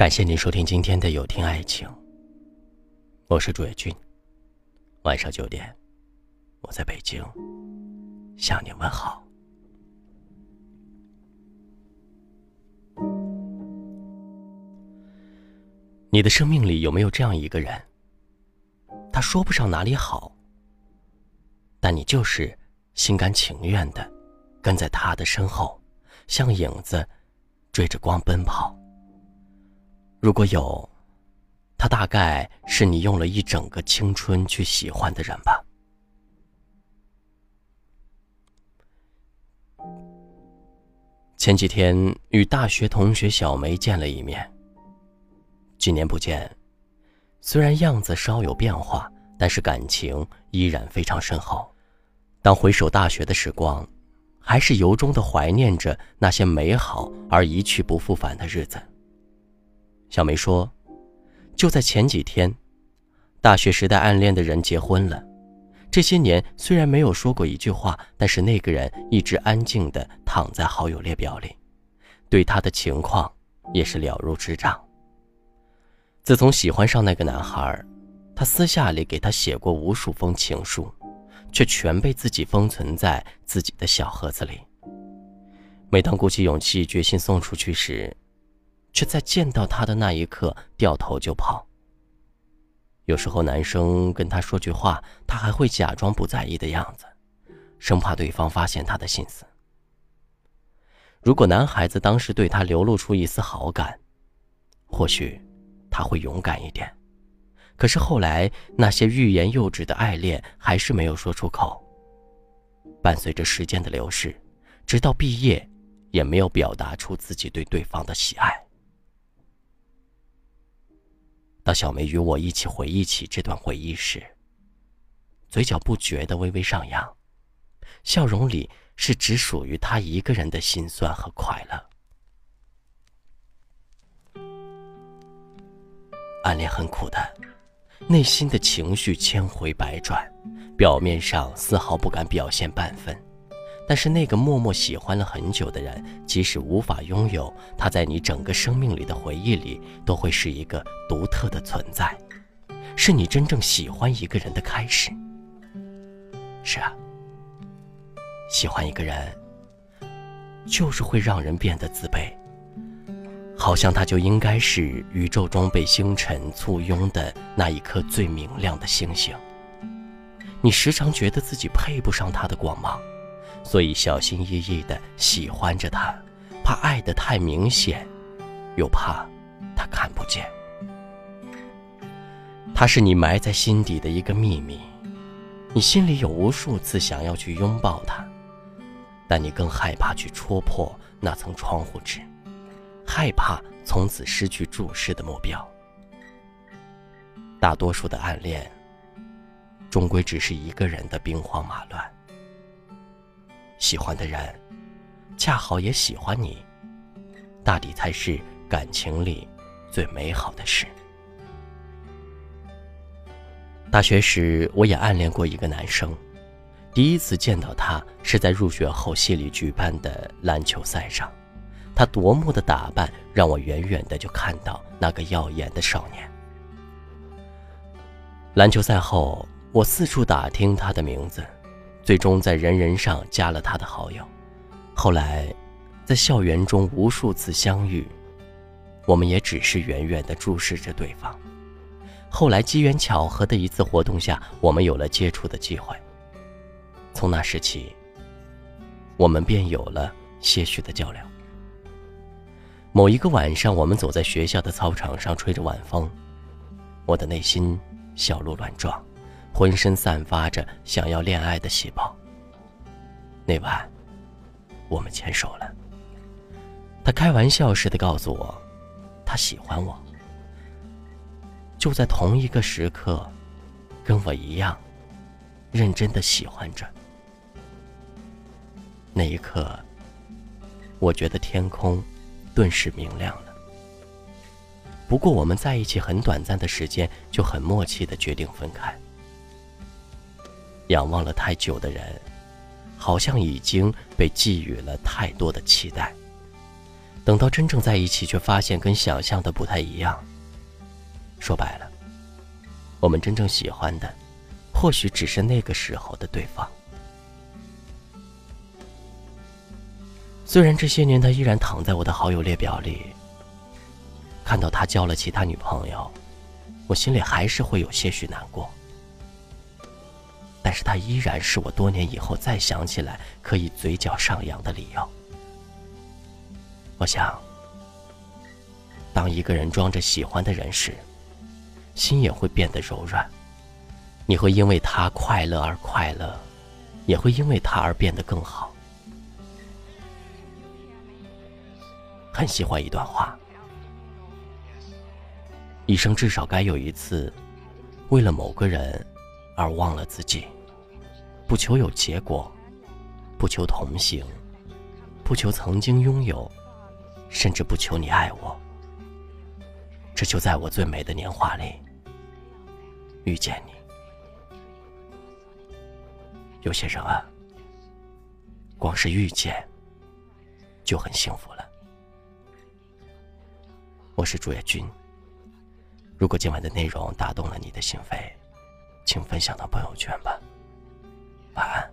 感谢您收听今天的有听爱情，我是朱野君。晚上九点，我在北京向你问好。你的生命里有没有这样一个人？他说不上哪里好，但你就是心甘情愿的跟在他的身后，像影子追着光奔跑。如果有，他大概是你用了一整个青春去喜欢的人吧。前几天与大学同学小梅见了一面。几年不见，虽然样子稍有变化，但是感情依然非常深厚。当回首大学的时光，还是由衷的怀念着那些美好而一去不复返的日子。小梅说：“就在前几天，大学时代暗恋的人结婚了。这些年虽然没有说过一句话，但是那个人一直安静地躺在好友列表里，对他的情况也是了如指掌。”自从喜欢上那个男孩，他私下里给他写过无数封情书，却全被自己封存在自己的小盒子里。每当鼓起勇气决心送出去时，却在见到他的那一刻掉头就跑。有时候男生跟他说句话，他还会假装不在意的样子，生怕对方发现他的心思。如果男孩子当时对他流露出一丝好感，或许。他会勇敢一点，可是后来那些欲言又止的爱恋还是没有说出口。伴随着时间的流逝，直到毕业，也没有表达出自己对对方的喜爱。当小梅与我一起回忆起这段回忆时，嘴角不觉的微微上扬，笑容里是只属于她一个人的心酸和快乐。暗恋很苦的，内心的情绪千回百转，表面上丝毫不敢表现半分。但是那个默默喜欢了很久的人，即使无法拥有他，在你整个生命里的回忆里，都会是一个独特的存在，是你真正喜欢一个人的开始。是啊，喜欢一个人，就是会让人变得自卑。好像他就应该是宇宙中被星辰簇拥的那一颗最明亮的星星。你时常觉得自己配不上他的光芒，所以小心翼翼地喜欢着他，怕爱得太明显，又怕他看不见。他是你埋在心底的一个秘密，你心里有无数次想要去拥抱他，但你更害怕去戳破那层窗户纸。害怕从此失去注视的目标。大多数的暗恋，终归只是一个人的兵荒马乱。喜欢的人，恰好也喜欢你，大抵才是感情里最美好的事。大学时，我也暗恋过一个男生，第一次见到他是在入学后系里举办的篮球赛上。他夺目的打扮让我远远的就看到那个耀眼的少年。篮球赛后，我四处打听他的名字，最终在人人上加了他的好友。后来，在校园中无数次相遇，我们也只是远远的注视着对方。后来机缘巧合的一次活动下，我们有了接触的机会。从那时起，我们便有了些许的交流。某一个晚上，我们走在学校的操场上，吹着晚风，我的内心小鹿乱撞，浑身散发着想要恋爱的细胞。那晚，我们牵手了。他开玩笑似的告诉我，他喜欢我，就在同一个时刻，跟我一样，认真的喜欢着。那一刻，我觉得天空。顿时明亮了。不过我们在一起很短暂的时间，就很默契的决定分开。仰望了太久的人，好像已经被寄予了太多的期待。等到真正在一起，却发现跟想象的不太一样。说白了，我们真正喜欢的，或许只是那个时候的对方。虽然这些年他依然躺在我的好友列表里，看到他交了其他女朋友，我心里还是会有些许难过。但是他依然是我多年以后再想起来可以嘴角上扬的理由。我想，当一个人装着喜欢的人时，心也会变得柔软。你会因为他快乐而快乐，也会因为他而变得更好。很喜欢一段话：一生至少该有一次，为了某个人而忘了自己，不求有结果，不求同行，不求曾经拥有，甚至不求你爱我，只求在我最美的年华里遇见你。有些人啊，光是遇见就很幸福了。我是朱野军。如果今晚的内容打动了你的心扉，请分享到朋友圈吧。晚安。